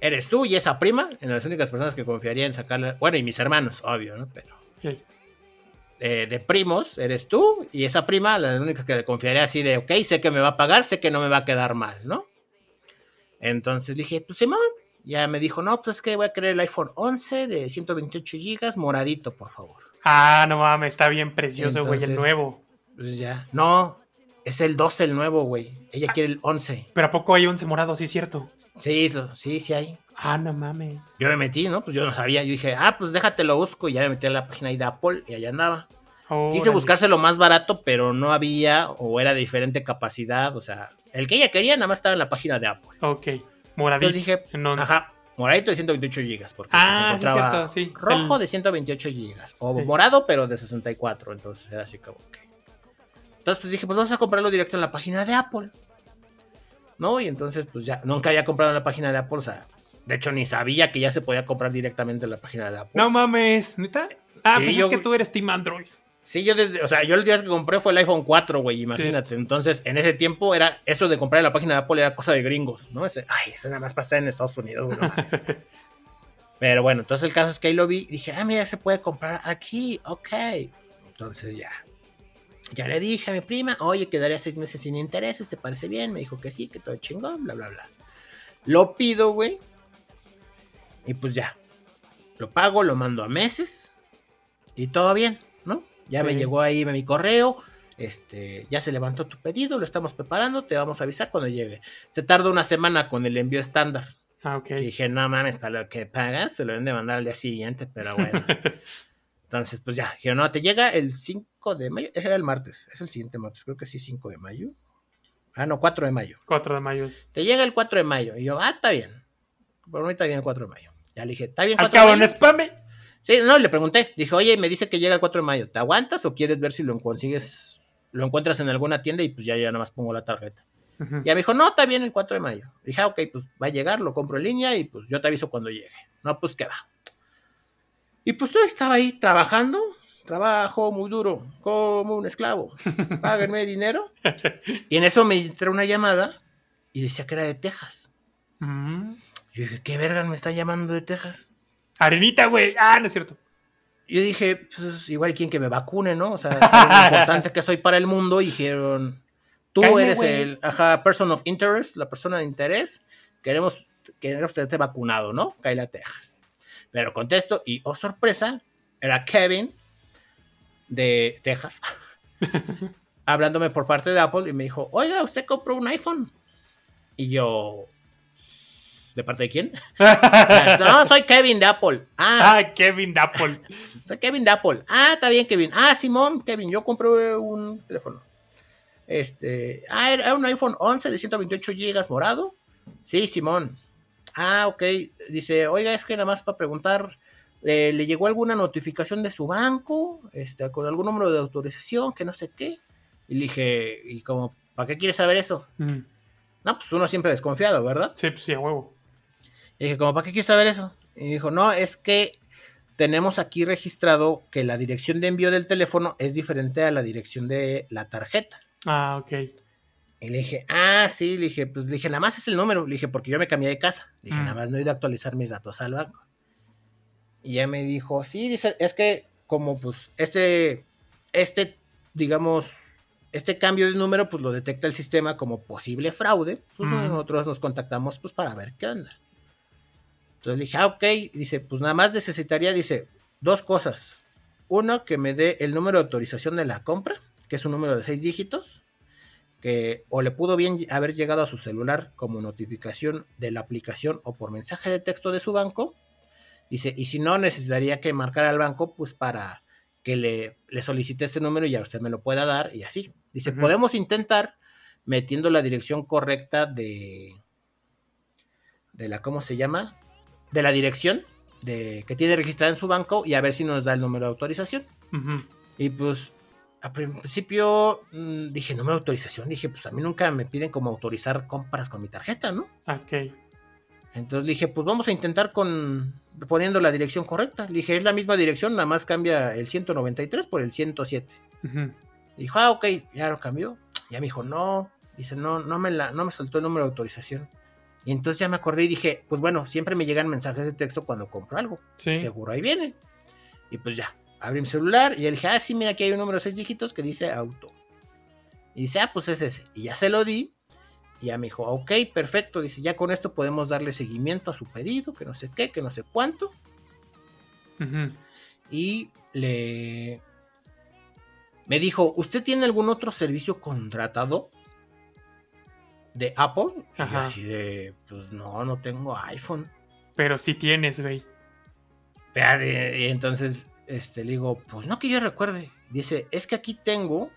eres tú y esa prima, en las únicas personas que confiaría en sacarla, bueno, y mis hermanos, obvio, ¿no? Pero Ok. De, de primos, eres tú y esa prima, la única que le confiaré así de, ok, sé que me va a pagar, sé que no me va a quedar mal, ¿no? Entonces dije, pues Simón, ya me dijo, no, pues es que voy a querer el iPhone 11 de 128 gigas, moradito, por favor. Ah, no mames, está bien precioso, güey, el nuevo. Pues ya, no, es el 12 el nuevo, güey. Ella quiere el 11. Pero ¿a poco hay 11 morados? Sí, es cierto. Sí, sí, sí hay. Ah, no mames. Yo me metí, ¿no? Pues yo no sabía. Yo dije, ah, pues déjate lo busco. Y ya me metí a la página ahí de Apple y allá andaba. Quise Órale. buscarse lo más barato, pero no había o era de diferente capacidad. O sea, el que ella quería nada más estaba en la página de Apple. Ok, moradito. Entonces dije, en 11. ajá, moradito de 128 gigas. Porque Ah, se sí, encontraba cierto, sí. Rojo El- de 128 gigas. O Sí. morado, pero de 64. Entonces era así como que. Entonces, pues dije, pues vamos a comprarlo directo en la página de Apple. ¿No? Y entonces, pues ya, nunca había comprado en la página de Apple. O sea, de hecho, ni sabía que ya se podía comprar directamente en la página de Apple. No mames, ¿neta? Ah, Sí, pues yo- es que tú eres Team Android. Sí, yo desde, o sea, yo el día que compré fue el iPhone 4, güey, imagínate. Entonces, en ese tiempo era eso de comprar en la página de Apple era cosa de gringos, ¿no? Ese, ay, eso nada más pasa en Estados Unidos, güey. No [laughs] Pero bueno, entonces el caso es que ahí lo vi y dije, ah, mira, se puede comprar aquí, ok. Entonces ya. Ya le dije a mi prima, oye, quedaría seis meses sin intereses, ¿te parece bien? Me dijo que sí, que todo chingón, bla, bla, bla. Lo pido, güey. Y pues ya. Lo pago, lo mando a meses. Y todo bien, ¿no? Ya me llegó ahí mi correo. Este, ya se levantó tu pedido, lo estamos preparando, te vamos a avisar cuando llegue. Se tarda una semana con el envío estándar. Ah, ok. Y dije, no mames, para lo que pagas, se lo deben de mandar al día siguiente, pero bueno. [laughs] Entonces, pues ya, dije, no, te llega el 5 de mayo, ese era el martes, es el siguiente martes, creo que sí, 5 de mayo. Ah, no, 4 de mayo. 4 de mayo. Te llega el 4 de mayo. Y yo, ah, está bien. Por mí está bien el 4 de mayo. Ya le dije, ¿está bien 4 de mayo? spame? Sí, no, le pregunté. Dije, oye, me dice que llega el 4 de mayo. ¿Te aguantas o quieres ver si lo consigues, lo encuentras en alguna tienda y pues ya, ya nada más pongo la tarjeta? Ya me dijo, no, está bien el 4 de mayo. Dije, ah, ok, pues va a llegar, lo compro en línea y pues yo te aviso cuando llegue. No, pues qué va. Y pues yo estaba ahí trabajando, trabajo muy duro, como un esclavo, [laughs] páguenme dinero. Y en eso me entró una llamada y decía que era de Texas. Mm. Yo dije, ¿qué verga me está llamando de Texas? Arenita, güey. Ah, no es cierto. Yo dije, pues igual quien que me vacune, ¿no? O sea, lo [laughs] importante que soy para el mundo. Y dijeron, Tú eres el ajá, person of interest, la persona de interés. Queremos, queremos tenerte vacunado, ¿no? Kayla Texas. Pero contesto, y oh sorpresa, era Kevin de Texas, [laughs] hablándome por parte de Apple y me dijo, oiga, usted compró un iPhone. Y yo, ¿de parte de quién? [laughs] no, soy Kevin de Apple. Ah, ah, Kevin de Apple. [laughs] soy Kevin de Apple. Ah, está bien, Kevin. Ah, Simón, Kevin, yo compré un teléfono. Este, ah, era un iPhone 11 de 128 GB morado. Sí, Simón. Ah, ok. Dice, oiga, es que nada más para preguntar, eh, ¿le llegó alguna notificación de su banco? Este, con algún número de autorización, que no sé qué. Y le dije, ¿y como, para qué quieres saber eso? Mm. No, pues uno siempre desconfiado, ¿verdad? Sí, pues sí, a huevo. Y dije, como, ¿para qué quieres saber eso? Y dijo, no, es que tenemos aquí registrado que la dirección de envío del teléfono es diferente a la dirección de la tarjeta. Ah, ok. Y le dije, ah, sí, le dije, pues le dije, nada más es el número. Le dije, porque yo me cambié de casa. Le dije, Mm. nada más no he ido a actualizar mis datos al banco. Y ella me dijo, sí, dice, es que como pues este, este, digamos, este cambio de número, pues lo detecta el sistema como posible fraude. Pues Mm. nosotros nos contactamos pues para ver qué onda. Entonces le dije, ah, ok. Dice, pues nada más necesitaría, dice, dos cosas. Uno, que me dé el número de autorización de la compra, que es un número de seis dígitos, que o le pudo bien haber llegado a su celular como notificación de la aplicación o por mensaje de texto de su banco. Dice, y si no, necesitaría que marcar al banco, pues para que le, le solicite ese número y a usted me lo pueda dar y así. Dice, podemos intentar metiendo la dirección correcta de, de la, ¿cómo se llama? De la dirección de, que tiene registrada en su banco y a ver si nos da el número de autorización. Y pues al principio mm, dije, número de autorización, dije, pues a mí nunca me piden como autorizar compras con mi tarjeta, ¿no? Ok. Entonces dije, pues vamos a intentar con poniendo la dirección correcta. Le dije, es la misma dirección, nada más cambia el 193 por el 107. Ujú. Dijo, ah, ok, ya lo cambió. Ya me dijo, no, dice, no, no me la, no me soltó el número de autorización. Y entonces ya me acordé y dije, pues bueno, siempre me llegan mensajes de texto cuando compro algo. Sí. Seguro ahí viene. Y pues ya, abrí mi celular y le dije, ah, sí, mira, aquí hay un número de seis dígitos que dice auto. Y dice, ah, pues es ese. Y ya se lo di. Y ya me dijo, ok, perfecto. Dice, ya con esto podemos darle seguimiento a su pedido, que no sé qué, que no sé cuánto. Y le... Me dijo, ¿usted tiene algún otro servicio contratado de Apple? Y Ajá. así de, pues no, no tengo iPhone. Pero sí tienes, güey. Ya, Y entonces este, le digo, pues no que yo recuerde. Dice, es que aquí tengo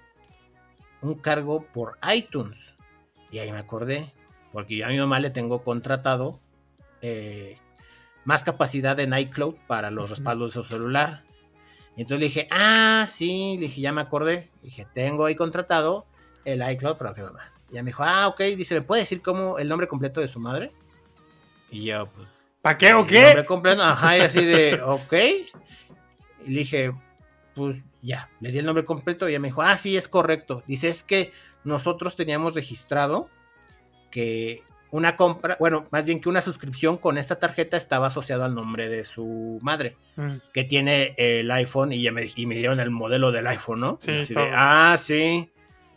un cargo por iTunes. Y ahí me acordé, porque yo a mi mamá le tengo contratado eh, más capacidad en iCloud para los respaldos de su celular. Y entonces le dije, ah, sí, le dije, ya me acordé. Le dije, tengo ahí contratado el iCloud para que mamá. Y ya me dijo, ah, ok. Dice, ¿me puede decir cómo el nombre completo de su madre? Y yo, pues, ¿Para qué o el nombre qué? completo, ajá, y así de, [laughs] ok. Y le dije, pues ya, le di el nombre completo y ella me dijo, ah, sí, es correcto. Dice, es que nosotros teníamos registrado que una compra, bueno, más bien que una suscripción con esta tarjeta estaba asociado al nombre de su madre, Mm. que tiene el iPhone y, ya me, y me dieron el modelo del iPhone, ¿no? Sí, Y de, ah, sí.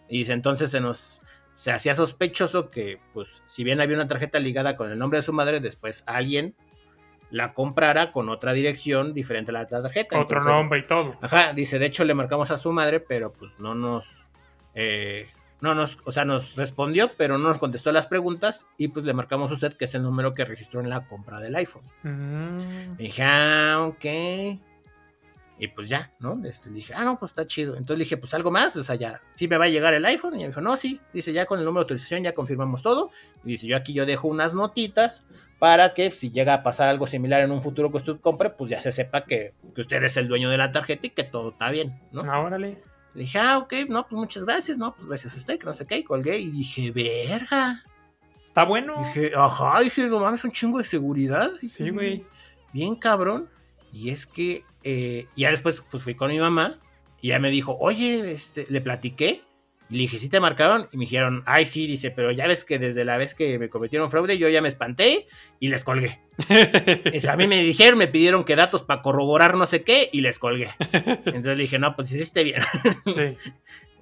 Y dice, entonces se nos, se hacía sospechoso que, pues, si bien había una tarjeta ligada con el nombre de su madre, después alguien la comprara con otra dirección diferente a la tarjeta. Otro Entonces, nombre y todo. Ajá, dice, de hecho le marcamos a su madre, pero pues no nos, eh, no nos, o sea, nos respondió, pero no nos contestó las preguntas y pues le marcamos a usted que es el número que registró en la compra del iPhone. Mm. Dije, ah, ok. Y pues ya, ¿no? Este, le dije, ah, no, pues está chido. Entonces le dije, pues algo más, o sea, ya, sí me va a llegar el iPhone. Y me dijo, no, sí. Dice, ya con el número de autorización ya confirmamos todo. Y dice, yo aquí yo dejo unas notitas para que si llega a pasar algo similar en un futuro que usted compre, pues ya se sepa que, que usted es el dueño de la tarjeta y que todo está bien, ¿no? Ah, órale. Le dije, ah, ok, no, pues muchas gracias, no, pues gracias a usted, que no sé qué, y colgué y dije, verga. Está bueno. Dije, ajá, dije, no mames, un chingo de seguridad. Dije, Sí, güey. Bien cabrón. Y es que, eh, ya después, pues fui con mi mamá y ya me dijo, oye, este, le platiqué. Y le dije, ¿sí te marcaron? Y me dijeron, ay, sí, dice, pero ya ves que desde la vez que me cometieron fraude, yo ya me espanté y les colgué. [laughs] A mí me dijeron, me pidieron que datos para corroborar no sé qué y les colgué. Entonces le dije, no, pues hiciste bien. [laughs] sí.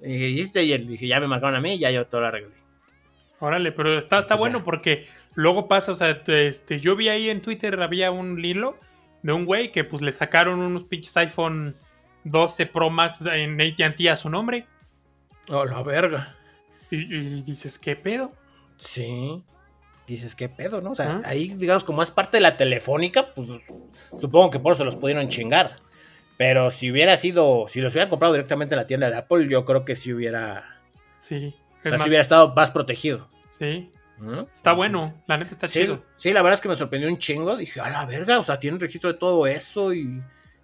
Y dije, hiciste bien. Le dije, ya me marcaron a mí y ya yo todo lo arreglé. Órale, pero está, está O sea- bueno porque luego pasa, o sea, te- este, yo vi ahí en Twitter, había un hilo de un güey que pues le sacaron unos pinches iPhone 12 Pro Max en AT&T a su nombre. Oh, la verga. Y, y dices, ¿qué pedo? Sí. Dices, ¿qué pedo, no? O sea, ahí, digamos, como es parte de la telefónica, pues supongo que por eso los pudieron chingar. Pero si hubiera sido, si los hubieran comprado directamente en la tienda de Apple, yo creo que sí hubiera, Sí. o sea, sí más, hubiera estado más protegido. sí. ¿No? Está bueno, la neta está Sí, chido. sí, la verdad es que me sorprendió un chingo. Dije, a la verga, o sea, tienen registro de todo eso y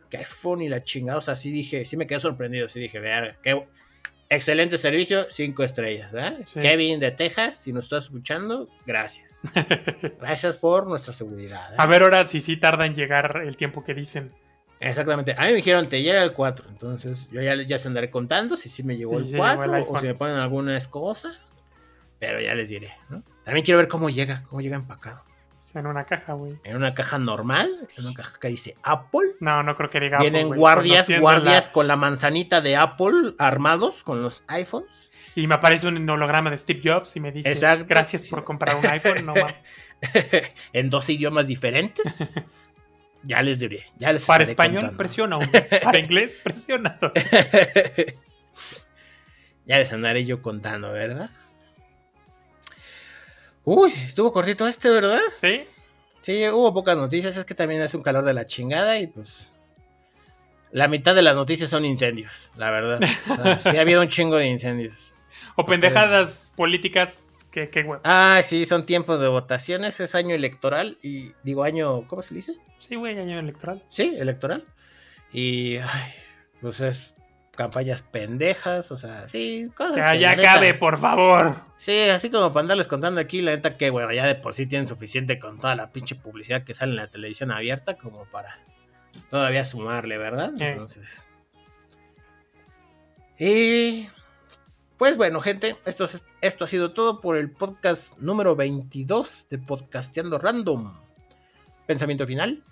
que iPhone y la chingada. O sea, sí dije, sí me quedé sorprendido. Sí dije, verga, qué excelente servicio, cinco estrellas. ¿eh? Sí. Kevin de Texas, si nos estás escuchando, gracias. [laughs] gracias por nuestra seguridad. ¿eh? A ver ahora si sí tarda en llegar el tiempo que dicen. Exactamente. A mí me dijeron, te llega el 4. Entonces, yo ya, ya se andaré contando si sí me llegó Sí, el sí llegó 4 el o si me ponen alguna cosa. Pero ya les diré, ¿no? También quiero ver cómo llega, cómo llega empacado. O sea, en una caja, güey. En una caja normal, en una caja que dice Apple. No, no creo que diga. Vienen Apple, guardias, guardias la- con la manzanita de Apple armados con los iPhones. Y me aparece un holograma de Steve Jobs y me dice, Exacto. gracias por comprar un iPhone. No, mames. [laughs] en dos idiomas diferentes. [laughs] ya les diré. Ya les Para español, contando. presiona uno. [laughs] Para inglés, presiona dos. ya les andaré yo contando, ¿verdad? Uy, estuvo cortito este, ¿verdad? ¿Sí? Sí, hubo pocas noticias, es que también hace un calor de la chingada y pues la mitad de las noticias son incendios, la verdad. O sea, [laughs] sí ha habido un chingo de incendios. O pendejadas políticas que, que güey. Ah, sí, son tiempos de votaciones, es año electoral y digo año, ¿cómo se dice? Sí, güey, año electoral. Sí, electoral. Y, ay, pues es campañas pendejas, o sea, sí, cosas Que que ya neta- acabe, por favor. Sí, así como para andarles contando aquí, la neta que, bueno, ya de por sí tienen suficiente con toda la pinche publicidad que sale en la televisión abierta como para todavía sumarle, ¿verdad? Sí. Entonces. Y. Pues bueno, gente, esto, es- esto ha sido todo por el podcast número 22 de Podcasteando Random. Pensamiento final.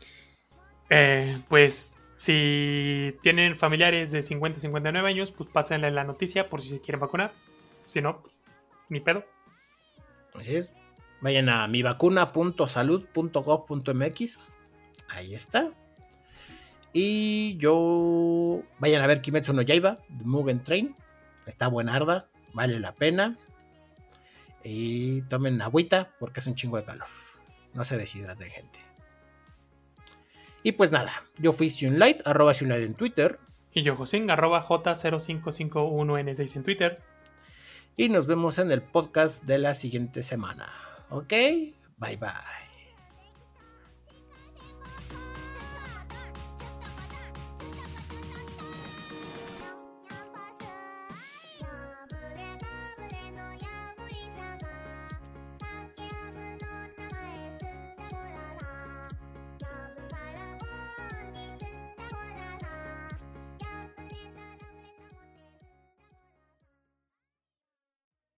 Eh, pues si tienen familiares de 50 59 años, pues pásenle la noticia por si se quieren vacunar. Si no, pues, ni pedo. Así es. Vayan a mivacuna.salud.gov.mx. Ahí está. Y yo. Vayan a ver Kimetsu no Yaiba, The Mugen Train. Está buenarda, vale la pena. Y tomen agüita porque es un chingo de calor. No se deshidraten, gente. Y pues nada, yo fui Sunlight, arroba Sunlight en Twitter. Y yo, Josín, arroba J0551N6 en Twitter. Y nos vemos en el podcast de la siguiente semana. ¿Ok? Bye bye.